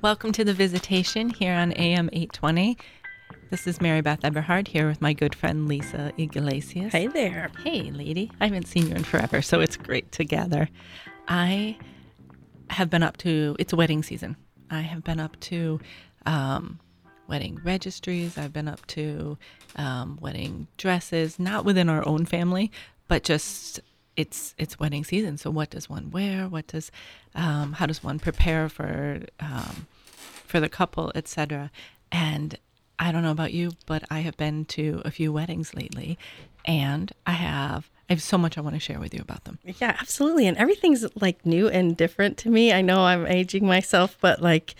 Welcome to the visitation here on AM 820. This is Mary Beth Eberhard here with my good friend Lisa Iglesias. Hey there. Hey, lady. I haven't seen you in forever, so it's great to gather. I have been up to, it's wedding season. I have been up to um, wedding registries. I've been up to um, wedding dresses, not within our own family, but just it's it's wedding season. So what does one wear? What does um, how does one prepare for um, for the couple, etc. And I don't know about you, but I have been to a few weddings lately, and I have I have so much I want to share with you about them. Yeah, absolutely. And everything's like new and different to me. I know I'm aging myself, but like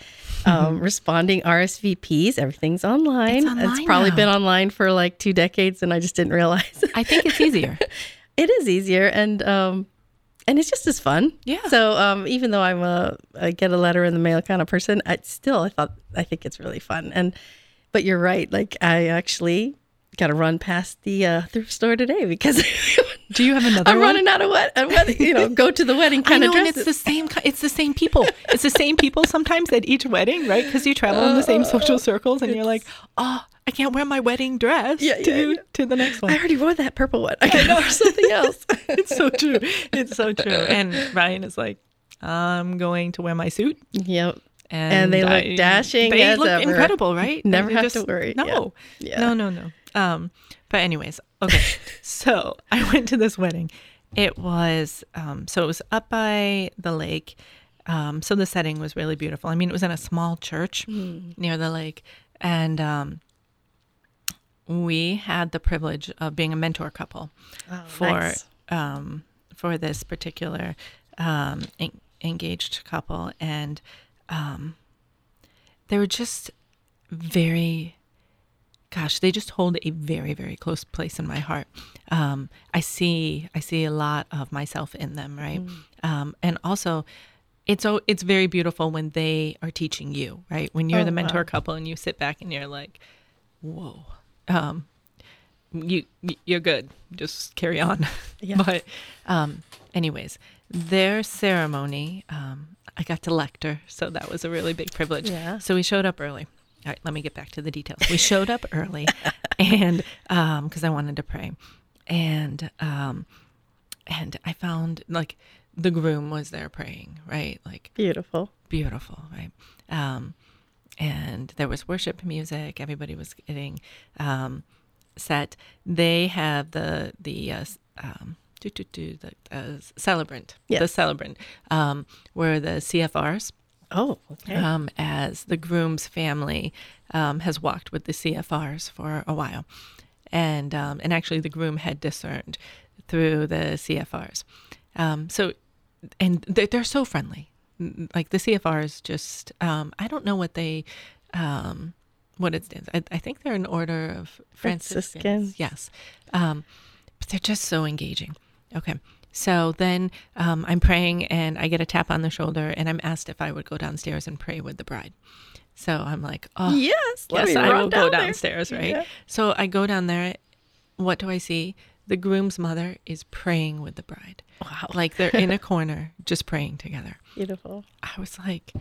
um, responding RSVPs, everything's online. It's online probably now. been online for like two decades, and I just didn't realize. I think it's easier. it is easier, and um, and it's just as fun. Yeah. So um, even though I'm a, a get a letter in the mail kind of person, I still I thought I think it's really fun. And but you're right. Like I actually got to run past the uh, thrift store today because Do you have another I'm one? running out of what, uh, you know, go to the wedding I kind know, of and dresses. it's the same. It's the same people. It's the same people sometimes at each wedding, right? Because you travel in the same social circles, and you're like, oh, I can't wear my wedding dress Yeah, to yeah, yeah. to the next one. I already wore that purple one. I gotta wear something else. it's so true. It's so true. And Ryan is like, I'm going to wear my suit, yep. and, And they look I- dashing They look ever. incredible, right? Never have to worry. No, Yeah. no, no, no. Um, but anyways, okay. so I went to this wedding. It was um, so it was up by the lake. Um, so the setting was really beautiful. I mean, it was in a small church Hmm. near the lake, and um, we had the privilege of being a mentor couple Oh, for nice. um, for this particular um, en- engaged couple, and um, they were just very, gosh, they just hold a very very close place in my heart. Um, I see I see a lot of myself in them, right? Um, and also. It's so it's very beautiful when they are teaching you, right? When you're Oh, the mentor wow. couple and you sit back and you're like, "Whoa, um, you you're good. Just carry on. Yeah. but um, anyways, their ceremony, um, I got to lector, so that was a really big privilege. Yeah. So we showed up early. All right, let me get back to the details. We showed up early, and because I wanted to pray, and um, and I found like the groom was there praying, right? Like Beautiful. beautiful, right? Um, and there was worship music. Everybody was getting um, set. They have the the uh, um, do, do, do, the uh, celebrant, the celebrant, um, were the CFRs. Oh, okay. Um, as the groom's family um, has walked with the CFRs for a while, and um, and actually the groom had discerned through the CFRs. Um, so, and they're, they're so friendly. Like the CFRs, just um, I don't know what they, um, what it stands. I, I think they're an order of Franciscans. Franciscans. Yes, um, but they're just so engaging. Okay. So then um, I'm praying and I get a tap on the shoulder and I'm asked if I would go downstairs and pray with the bride. So I'm like, oh, yes. yes, I will go down there. downstairs, right? Yeah. So I go down there. What do I see? The groom's mother is praying with the bride. Wow. Like they're in a corner just praying together. Beautiful. I was like,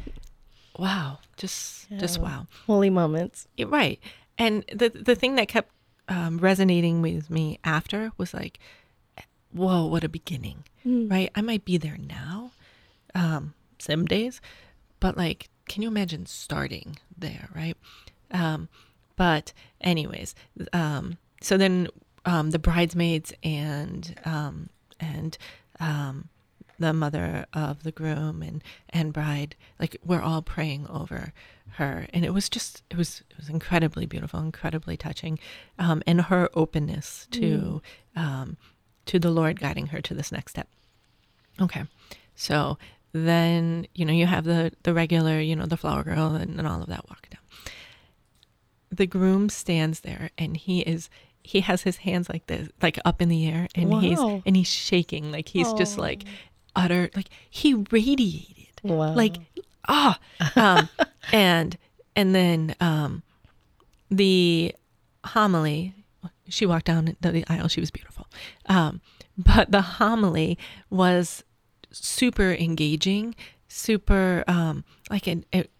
wow, just just wow. Holy moments. Yeah, Right. And the the thing that kept um, resonating with me after was like, whoa, what a beginning, right? I might be there now, um, some days, but like, can you imagine starting there, right? Um, but anyways, um, so then um, the bridesmaids and um, and um, the mother of the groom and and bride like we're all praying over her and it was just it was it was incredibly beautiful incredibly touching um, and her openness to um, to the lord guiding her to this next step. Okay. So then you know you have the the regular you know the flower girl and, and all of that walk down. The groom stands there and he is he has his hands like this like up in the air and he's and he's shaking. Like he's just like utter like he radiated. Wow. like ah um and and then um the homily she walked down the aisle she was beautiful um but the homily was super engaging super um like an it,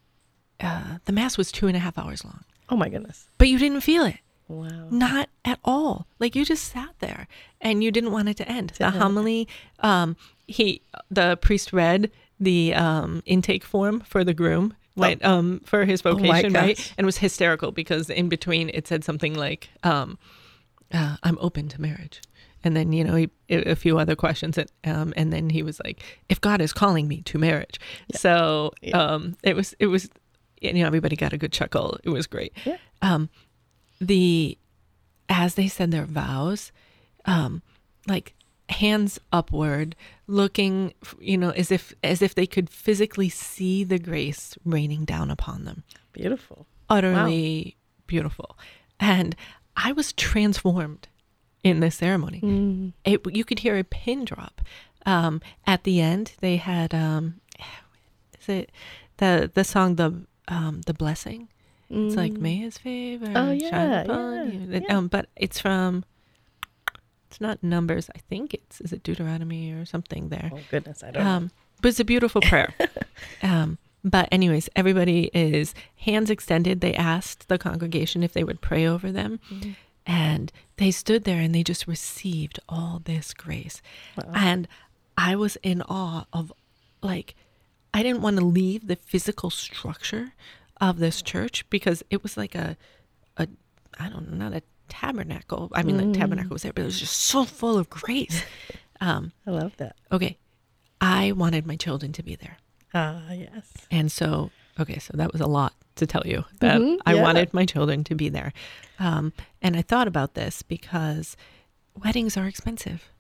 uh, the mass was two and a half hours long, Oh my goodness. but you didn't feel it. Wow. Not at all. Like you just sat there and you didn't want it to end. The homily, um, he, the priest read the um, intake form for the groom. Went, um, for his Oh vocation, right? And was hysterical because in between it said something like, um, uh, "I'm open to marriage," and then you know he, a few other questions, that, um, and then he was like, "If God is calling me to marriage," so Yeah. um, it was it was, you know, everybody got a good chuckle. It was great. Yeah. Um, the as they said their vows, um, like hands upward, looking, you know, as if as if they could physically see the grace raining down upon them. Beautiful. Utterly beautiful, and I was transformed in this ceremony. Mm. It, you could hear a pin drop. Um, at the end, they had um, is it the the song the um, the blessing. It's like may His favor Mm. Oh, shine yeah, upon yeah, you. Yeah. Um, but it's from. It's not Numbers. I think it's is it Deuteronomy or something there. Oh goodness, I don't know. Um, but it's a beautiful prayer. um, but anyways, everybody is hands extended. They asked the congregation if they would pray over them, Mm-hmm. and they stood there and they just received all this grace. Wow. And I was in awe of, like, I didn't want to leave the physical structure of this church because it was like a, a, I don't know, not a tabernacle. I mean, Mm. the tabernacle was there, but it was just so full of grace. Um, I love that. okay, I wanted my children to be there. Ah, yes. And so, okay, so that was a lot to tell you that Mhm, I wanted my children to be there. Um, and I thought about this because weddings are expensive.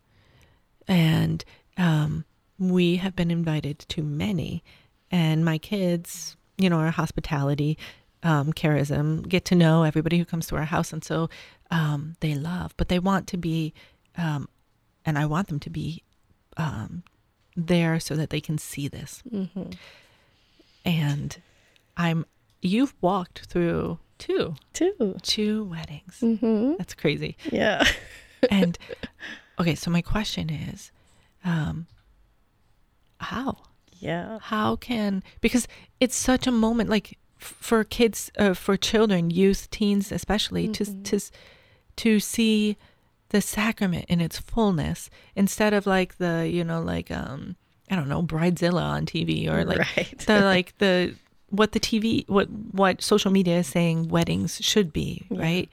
And um, we have been invited to many. And my kids, you know, our hospitality, um, charism, get to know everybody who comes to our house. And so um, they love, but they want to be, um, and I want them to be um, there so that they can see this Mm-hmm. and I'm you've walked through two Two. two weddings. Mm-hmm. That's crazy. Yeah. And okay, so my question is um how? yeah. How can because it's such a moment like f- for kids uh, for children, youth, teens especially to to to see the sacrament in its fullness instead of like the, you know, like um I don't know, bridezilla on TV or like right. the like the what the TV what what social media is saying weddings should be, Yeah. right?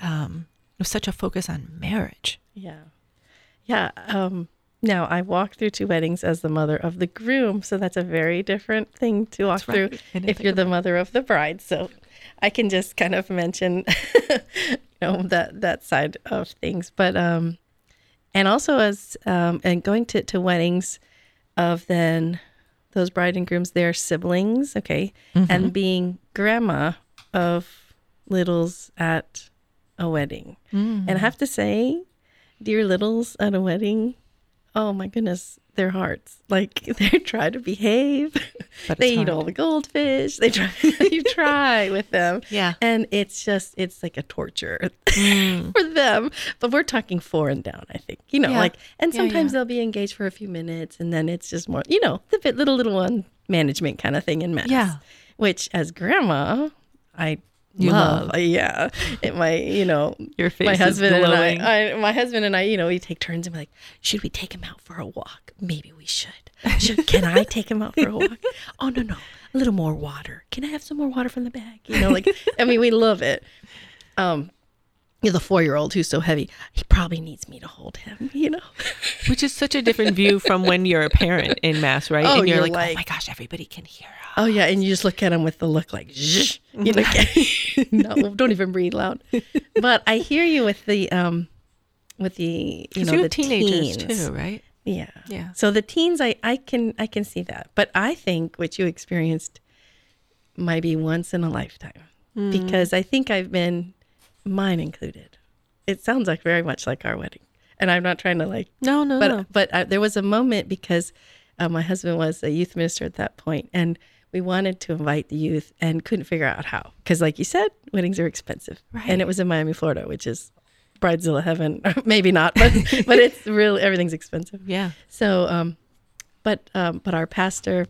Um with such a focus on marriage. Yeah. Yeah. Um, now, I walked through two weddings as the mother of the groom, so that's a very different thing to walk right. through if you're the mother of the bride. So I can just kind of mention, you know, that that side of things. But um, and also as um, and going to to weddings of then those bride and grooms, their siblings, okay, Mm-hmm. and being grandma of littles at a wedding. Mm. And I have to say, dear littles at a wedding, oh my goodness, their hearts. Like they try to behave. But they it's eat all the goldfish. They try you try with them. Yeah. And it's just it's like a torture Mm. for them. But we're talking four and down, I think. You know, Yeah. like and Yeah, sometimes yeah. they'll be engaged for a few minutes and then it's just more, you know, the bit little little one management kind of thing in mass. Yeah. Which as grandma, I You love. love. Yeah. It my you know Your face my husband and. I, I, my husband and I, you know, we take turns and be like, should we take him out for a walk? Maybe we should. should can I take him out for a walk? Oh no, no, a little more water. Can I have some more water from the bag? You know, like I mean, we love it. Um, the four year old who's so heavy, he probably needs me to hold him. You know, Which is such a different view from when you're a parent in mass, right? Oh, and you're, you're like, like- oh my gosh, everybody can hear. Oh yeah, and you just look at him with the look like, Zh, you know, no, don't even breathe loud. But I hear you with the um, with the you know the teenagers teens. too, right? Yeah. Yeah. So the teens, I, I can I can see that, but I think what you experienced might be once in a lifetime Hmm. because I think I've been mine included. It sounds like very much like our wedding, and I'm not trying to like, No, no, but no. but uh, there was a moment because uh, my husband was a youth minister at that point, and we wanted to invite the youth and couldn't figure out how because, like you said, weddings are expensive, Right. and it was in Miami, Florida, which is bridezilla heaven. Maybe not, but but it's really everything's expensive. Yeah. So, um, but um, but our pastor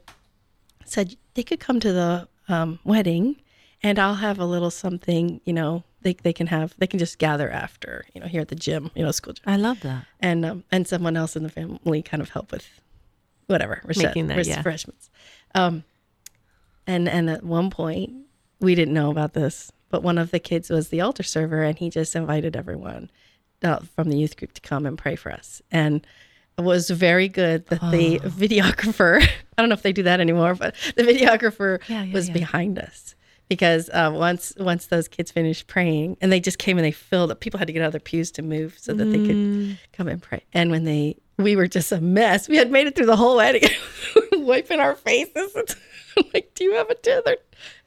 said they could come to the um, wedding, and I'll have a little something. You know, they they can have they can just gather after. You know, here at the gym. You know, school gym, I love that. and um, and someone else in the family kind of help with whatever Making that, yeah. refreshments. Um, and and at one point we didn't know about this, but one of the kids was the altar server, and he just invited everyone uh, from the youth group to come and pray for us, and it was very good that the Oh. videographer I don't know if they do that anymore, but the videographer Yeah, yeah, was yeah. behind us. Because uh, once once those kids finished praying, and they just came and they filled up, people had to get out of their pews to move so that they Mm. could come and pray. And when they, we were just a mess. We had made it through the whole wedding, wiping our faces. I'm like, do you have another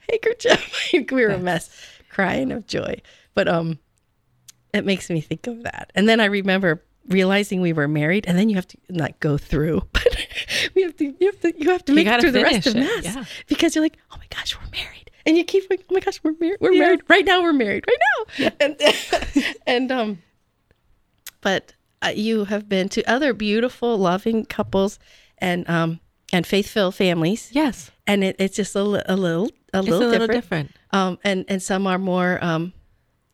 handkerchief? Like, we were a mess, crying of joy. But um, it makes me think of that. And then I remember realizing we were married, and then you have to not go through, but we have to, you have to, you have to You make it through the rest of it, mass yeah. because you're like, oh my gosh, we're married, and you keep like, oh my gosh, we're married, we're Yeah. married right now, we're married right now, and and um, but uh, you have been to other beautiful, loving couples, and um, and faith-filled families, Yes. and it, it's just a, li- a little, a It's little, a little different. different. Um, and and some are more um,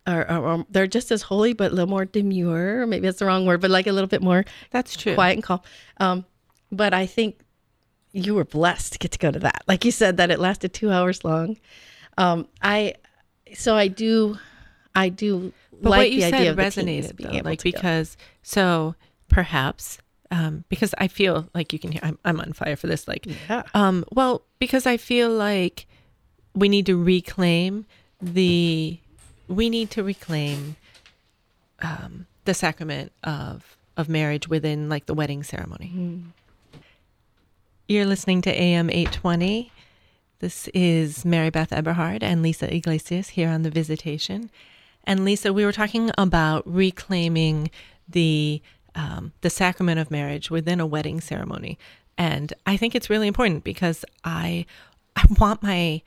are, are, are they're just as holy, but a little more demure. Maybe that's the wrong word, but like a little bit more That's true. quiet and calm. Um, but I think you were blessed to get to go to that. Like you said, that it lasted two hours long. Um, I so I do, I do But like what you the idea said of the teens resonated being though, like to go. because so perhaps um, because I feel like you can hear I'm, I'm on fire for this. Like, Yeah. um, well, because I feel like we need to reclaim the we need to reclaim um, the sacrament of of marriage within like the wedding ceremony. You're listening to AM 820. This is Mary Beth Eberhard and Lisa Iglesias here on the Visitation. And Lisa, we were talking about reclaiming the um, the sacrament of marriage within a wedding ceremony, and I think it's really important because I I want my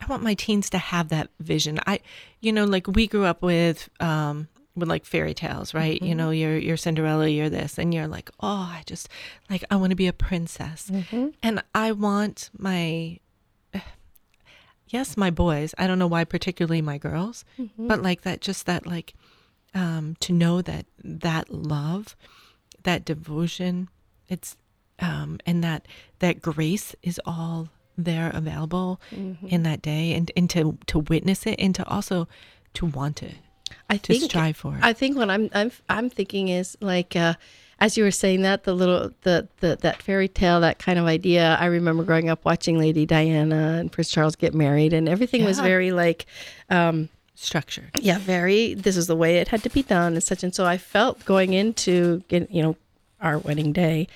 I want my teens to have that vision. I, you know, like we grew up with, um, with like fairy tales, right? You know, you're you're Cinderella, you're this, and you're like, oh, I just like I want to be a princess, and I want my, yes, my boys. I don't know why, particularly my girls, but like that, just that, like, um, to know that that love, that devotion, it's, um, and that that grace is all there available in that day, and and to to witness it, and to also to want it, I to think strive for it. I think what I'm I'm I'm thinking is like uh, as you were saying that the little the, the that fairy tale that kind of idea. I remember growing up watching Lady Diana and Prince Charles get married, and everything was very like. Um, Structured. yeah very this is the way it had to be done and such and so i felt going into you know our wedding day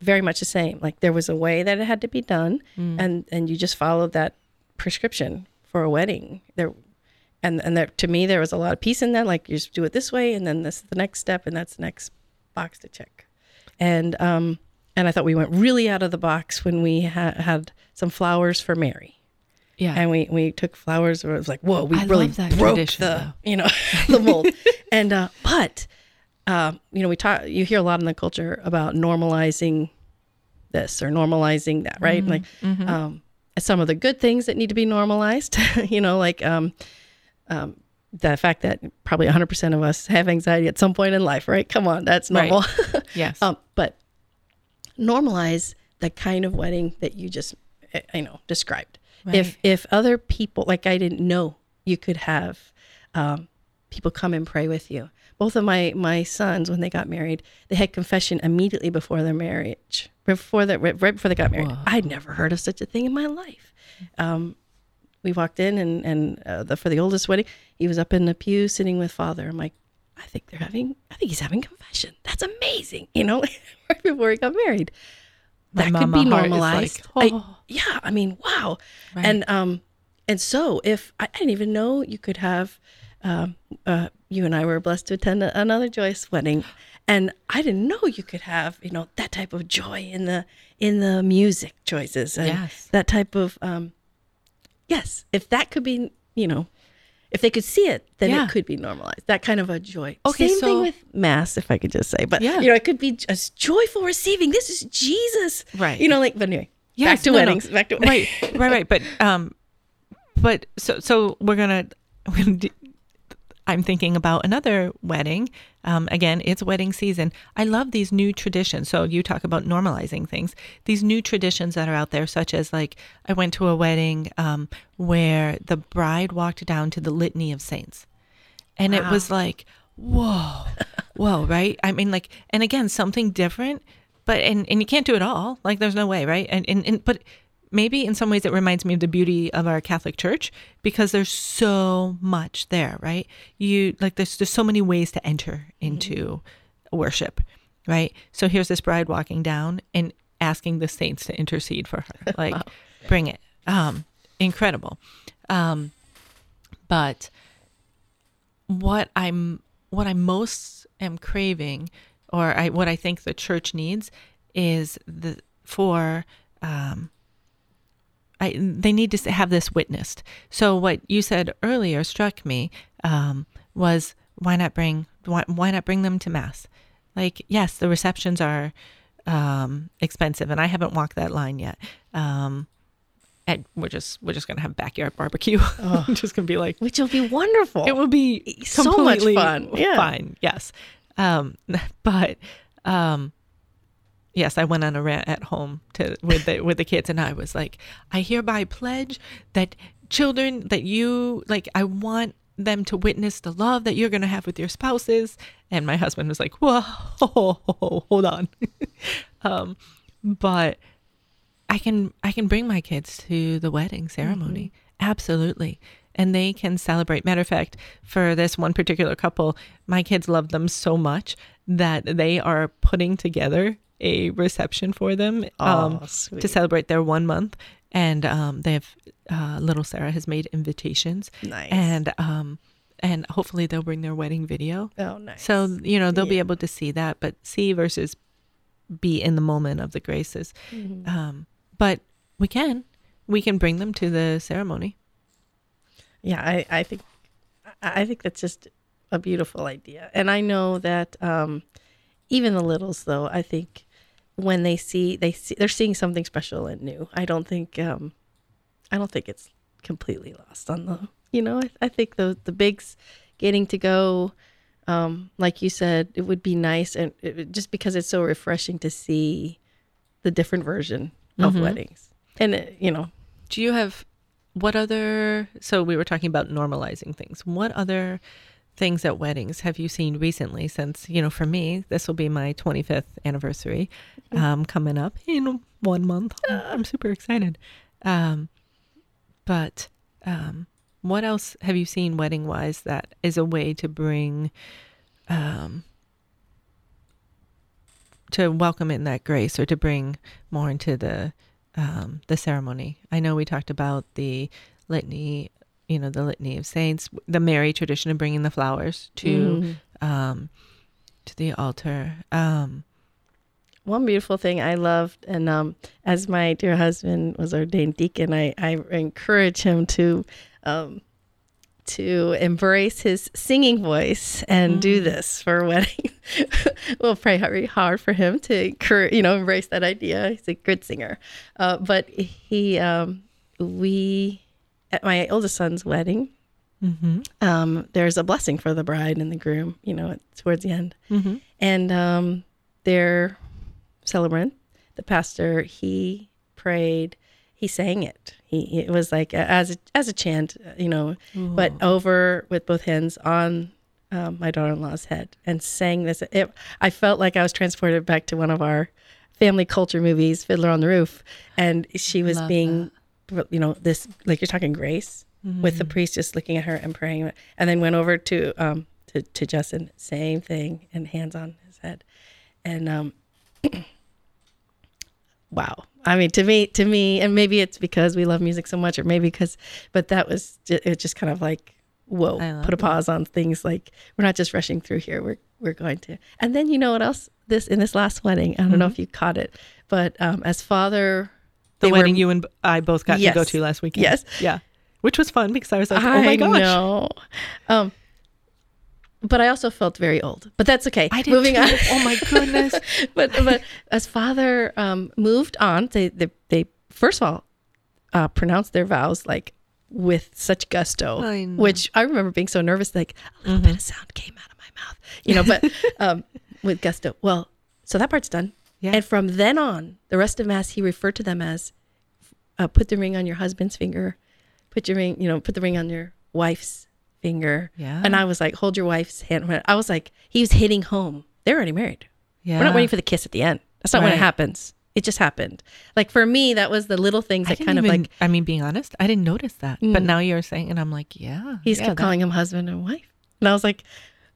very much the same. Like there was a way that it had to be done and and you just followed that prescription for a wedding. There and and there, to me there was a lot of peace in that like you just do it this way and then this is the next step and that's the next box to check. And um and i thought we went really out of the box when we ha- had some flowers for mary Yeah. and we we took flowers. Where it was like, whoa, we I really that broke the though. you know the mold. and uh, but um, you know, we talk. You hear a lot in the culture about normalizing this or normalizing that, right? Like um, some of the good things that need to be normalized. you know, like um, um, the fact that probably 100% of us have anxiety at some point in life, right? Come on, that's Right. normal. yes. Um, but normalize the kind of wedding that you just, you know, described. If Right. if other people, like I didn't know, you could have um, people come and pray with you. Both of my my sons, when they got married, they had confession immediately before their marriage, before that, right, right before they got married. Whoa. I'd never heard of such a thing in my life. Um, we walked in and and uh, the, for the oldest wedding, he was up in the pew sitting with father. I'm like, I think they're having, I think he's having confession. That's amazing, you know, right before he got married. That could be mama heart is normalized. like, I- oh. yeah, I mean, wow. Right. And um, and so if I, I didn't even know you could have, um, uh, you and I were blessed to attend a, another joyous wedding, and I didn't know you could have, you know, that type of joy in the in the music choices and Yes. that type of um, yes. If that could be, you know. If they could see it, then Yeah. it could be normalized. That kind of a joy. Okay, Same so- thing with mass, if I could just say. But Yeah. you know, it could be just joyful receiving. This is Jesus, Right. You know, like. But anyway, Yes, back to no, no. weddings. Back to weddings. right, right, right. But um, but so so we're gonna. We're gonna do, I'm thinking about another wedding. Um, again, it's wedding season. I love these new traditions. So you talk about normalizing things. These new traditions that are out there, such as like I went to a wedding um, where the bride walked down to the litany of saints, and wow. it was like, whoa, whoa, right? I mean, like, and again, something different, but and and you can't do it all. Like, there's no way, right? And and, and but maybe in some ways it reminds me of the beauty of our Catholic Church because there's so much there, right? You like there's there's so many ways to enter into mm-hmm. worship, right? So here's this bride walking down and asking the saints to intercede for her. Like, wow. bring it. Um, incredible. Um, but what I'm what I most am craving, or I, what I think the church needs, is the for um, I, they need to have this witnessed. So what you said earlier struck me um, was why not bring why, why not bring them to mass? Like yes, the receptions are um, expensive, and I haven't walked that line yet. Um, and we're just we're just gonna have backyard barbecue. Oh, just gonna be like, which will be wonderful. It will be so much fun. Yeah. Fine. Yes. Um, but um, yes, I went on a rant at home to with the with the kids, and I was like, I hereby pledge that children that you like, I want them to witness the love that you're going to have with your spouses. And my husband was like, whoa, hold on. um, but I can I can bring my kids to the wedding ceremony. Mm-hmm. Absolutely. And they can celebrate. Matter of fact, for this one particular couple, my kids love them so much that they are putting together a reception for them um, oh, to celebrate their one month. And um, they have uh, little Sarah has made invitations. Nice. And um, and hopefully they'll bring their wedding video. Oh, nice. So you know they'll yeah. be able to see that, but see versus be in the moment of the graces. Mm-hmm. Um, but we can, we can bring them to the ceremony. Yeah, I, I think, I think that's just a beautiful idea, and I know that um, even the littles, though, I think when they see they see they're seeing something special and new. I don't think um, I don't think it's completely lost on them. you know I, I think the the bigs getting to go um, like you said it would be nice and it, just because it's so refreshing to see the different version of mm-hmm. weddings and it, you know do you have what other so we were talking about normalizing things what other things at weddings have you seen recently since you know for me this will be my 25th anniversary mm-hmm. um, coming up in one month. I'm super excited. Um, but um, what else have you seen wedding wise that is a way to bring um, to welcome in that grace or to bring more into the um, the ceremony? I know we talked about the litany you know, the litany of saints, the Mary tradition of bringing the flowers to mm. um, to the altar. Um, one beautiful thing I loved, and um, as my dear husband was ordained deacon, I, I encourage him to um, to embrace his singing voice and mm. do this for a wedding. we'll pray very hard for him to encourage, you know, embrace that idea. He's a good singer, uh, but he, um, we at my oldest son's wedding, mm-hmm. um, there's a blessing for the bride and the groom, you know, towards the end. Mm-hmm. And um, their celebrant, the pastor, he prayed, he sang it. He it was like a, as a, as a chant, you know, Ooh. but over with both hands on um, my daughter-in-law's head and sang this. It, I felt like I was transported back to one of our family culture movies, Fiddler on the Roof, and she was Love being that you know, this like you're talking grace mm-hmm. with the mm-hmm. priest just looking at her and praying, and then went over to um to to Justin, same thing, and hands on his head, and um. wow i mean to me to me and maybe it's because we love music so much or maybe because but that was it just kind of like whoa put a pause on things like we're not just rushing through here we're we're going to and then you know what else this in this last wedding i don't mm-hmm. know if you caught it but um, as father the wedding were, you and I both got yes, to go to last weekend. Yes. Yeah. Which was fun because I was like, oh my gosh. Know. Um, but I also felt very old. But that's okay. I did Moving too. on. oh my goodness. but but as father um, moved on, they, they they first of all uh, pronounced their vows like with such gusto, I know. which I remember being so nervous, like a little bit of sound came out of my mouth, you know, but um, with gusto. Well, so that part's done. Yeah. And from then on, the rest of Mass, he referred to them as uh, put the ring on your husband's finger, put your ring, you know, put the ring on your wife's finger. Yeah. And I was like, hold your wife's hand. I was like, he was hitting home. They're already married. yeah. We're not waiting for the kiss at the end. That's not when it happens. It just happened. Like for me, that was the little things that kind of like I mean, being honest, I didn't notice that. But Mm. now you're saying, and I'm like, yeah. he's yeah, kept that- calling him husband and wife. And I was like,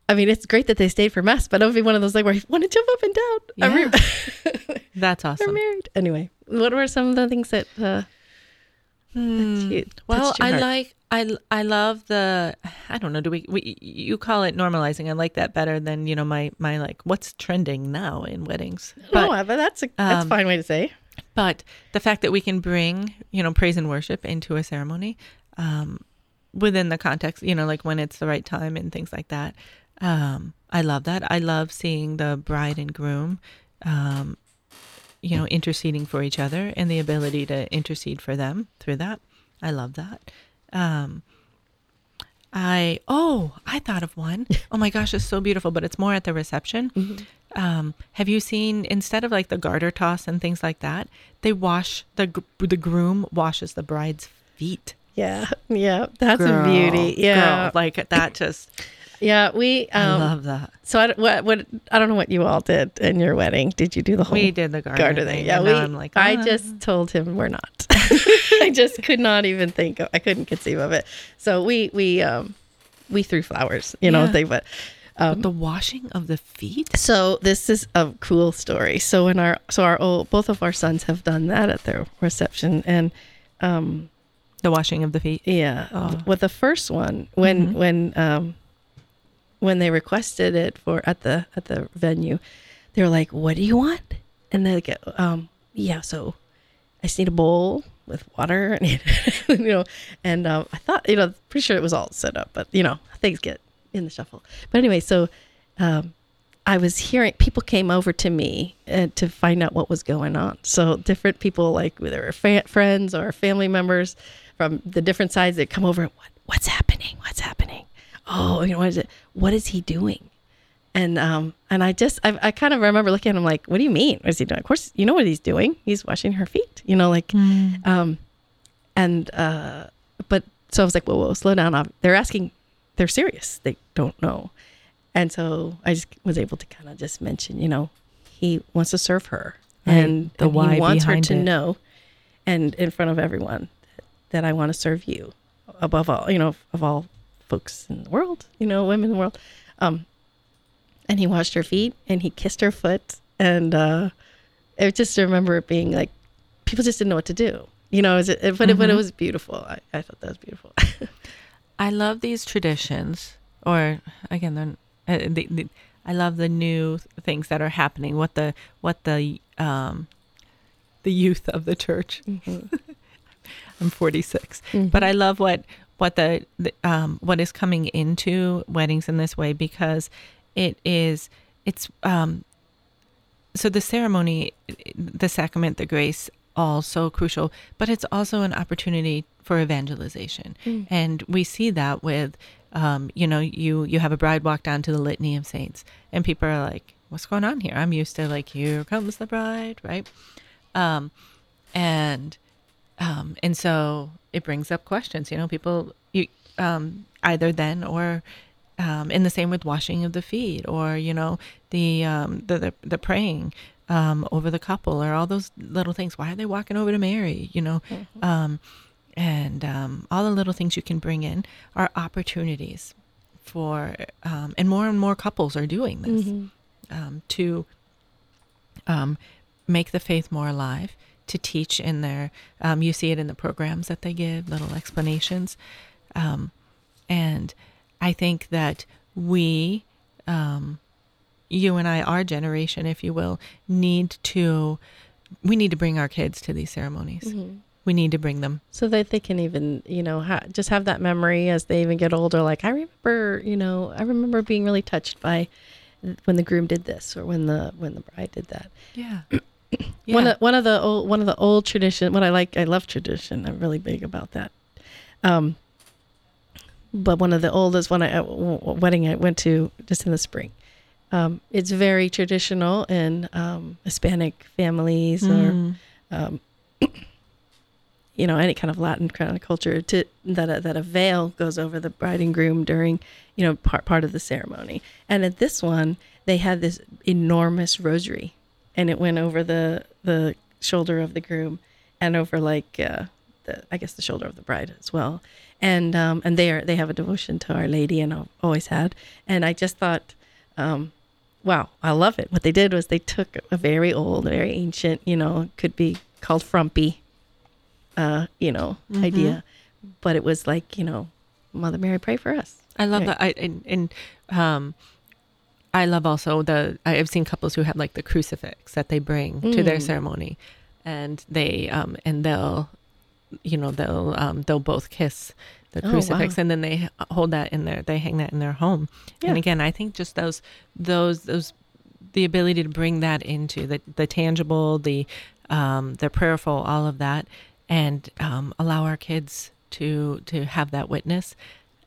I mean, it's great that they stayed for mass, but it would be one of those like where I want to jump up and down. I'm re- That's awesome. They're married. Anyway, what were some of the things that uh, Hmm. you- Well, I heart? like I I love the I don't know. Do we, we you call it normalizing? I like that better than you know my my like what's trending now in weddings. But, But but that's a that's a um, fine way to say. but the fact that we can bring you know praise and worship into a ceremony um, within the context, you know, like when it's the right time and things like that. Um, I love that. I love seeing the bride and groom. Um, you know, interceding for each other and the ability to intercede for them through that. I love that. Um, I oh, I thought of one. Oh my gosh, it's so beautiful, but it's more at the reception. Mm-hmm. Um, have you seen instead of like the garter toss and things like that, they wash the the groom washes the bride's feet. Yeah, yeah, that's Girl, a beauty. Yeah, girl, like that. Just yeah. We I um, love that. so I, what what I don't know what you all did in your wedding. Did you do the whole We did the garter, garter thing. Yeah, we. I'm like, I ah. just told him we're not. I just could not even think. Of, I couldn't conceive of it. So we we um we threw flowers, you know, Yeah. thing, but. Um, the washing of the feet. So this is a cool story. So when our so our old, both of our sons have done that at their reception, and um, The washing of the feet. yeah, Oh. with the first one when Mhm. when um, when they requested it for at the at the venue, they were like, "What do you want?" And they get um, yeah, so I just need a bowl with water, and you know, and um, I thought you know, pretty sure it was all set up, but you know, things get in the shuffle. But anyway, so um, I was hearing people came over to me uh, to find out what was going on. So different people, like whether were fa- friends or family members from the different sides, that come over. What what's happening? What's happening? Oh, you know what is it? What is he doing? And um and I just I, I kind of remember looking at him like, what do you mean? What is he doing? Of course, you know what he's doing. He's washing her feet. You know, like um, and uh, but so I was like, whoa, whoa, slow down. Um, They're asking, they're serious. They don't know, and so I just was able to kind of just mention, you know, he wants to serve her, Right. and The and why he wants her to it. know, and in front of everyone, that I want to serve you above all, you know, of all folks in the world, you know, women in the world. Um, and he washed her feet and he kissed her foot, and uh, I just remember it being like people just didn't know what to do. You know, is it, but it, but it Mhm. was beautiful. I, I thought that was beautiful. I love these traditions, or again, they're, uh, the, the, I love the new things that are happening. What the what the um, the youth of the church. I'm 46, but I love what what the, the um, what is coming into weddings in this way because it is it's um, so the ceremony, the sacrament, the grace, all so crucial, but it's also an opportunity for evangelization, and we see that with, um, you know, you you have a bride walk down to the litany of saints, and people are like, "What's going on here?" I'm used to like, "Here comes the bride," right? Um, and um, and so it brings up questions. You know, people you um, either then or um, and the same with washing of the feet or you know the um, the, the the praying um, over the couple or all those little things. Why are they walking over to Mary? You know, um, and um, all the little things you can bring in are opportunities for um, and more and more couples are doing this um, to um, make the faith more alive, to teach in their, um, you see it in the programs that they give, little explanations. Um, and I think that we, um, you and I, our generation, if you will, need to, we need to bring our kids to these ceremonies. We need to bring them. so that they can even, you know, ha- just have that memory as they even get older. Like I remember, you know, I remember being really touched by when the groom did this or when the when the bride did that. Yeah. One of one of the old one of the old tradition. What I like, I love tradition. I'm really big about that. Um, but one of the oldest one I, uh, wedding I went to just in the spring. Um, it's very traditional in um, Hispanic families Mm. or um, you know any kind of Latin kind of culture to that a, that a veil goes over the bride and groom during you know part part of the ceremony. And at this one, they had this enormous rosary, and it went over the the shoulder of the groom and over like uh, the I guess the shoulder of the bride as well. And um, and they are they have a devotion to Our Lady and I've always had. And I just thought. Um, wow, I love it. What they did was they took a very old, very ancient, you know, could be called frumpy, uh, you know, Mm-hmm. idea, but it was like, you know, Mother Mary, pray for us. I love Right. that. I and, and um, I love also the. I've seen couples who have like the crucifix that they bring to their Mm. ceremony, and they um and they'll, you know, they'll um they'll both kiss the Oh, crucifix, wow. and then they hold that in their. They hang that in their home. Yeah. And again, I think just those those those the ability to bring that into the the tangible, the um the prayerful, all of that, and um, allow our kids to to have that witness.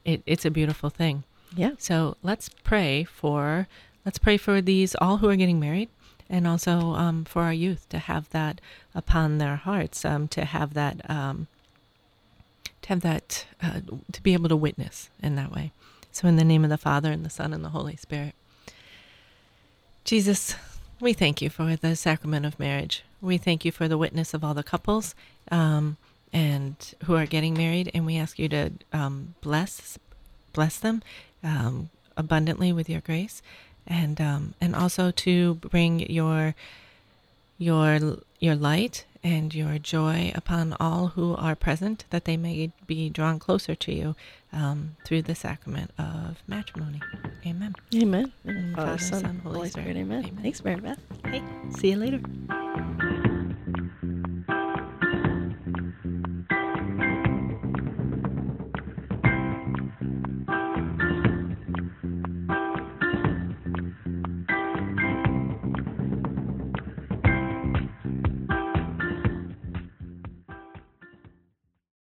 It, it's a beautiful thing. Yeah. So let's pray for let's pray for these all who are getting married, and also um, for our youth to have that upon their hearts, um, to have that um, to have that uh, to be able to witness in that way. So in the name of the Father and the Son and the Holy Spirit, Jesus, we thank you for the sacrament of marriage. We thank you for the witness of all the couples um, and who are getting married, and we ask you to um, bless bless them um, abundantly with your grace, and um, and also to bring your your your light and your joy upon all who are present, that they may be drawn closer to you um, through the sacrament of matrimony. Amen. Amen. Father, Father, Son, Son, Holy Holy Spirit. Spirit. Amen. Amen. Thanks, Mary Beth. Hey, see you later.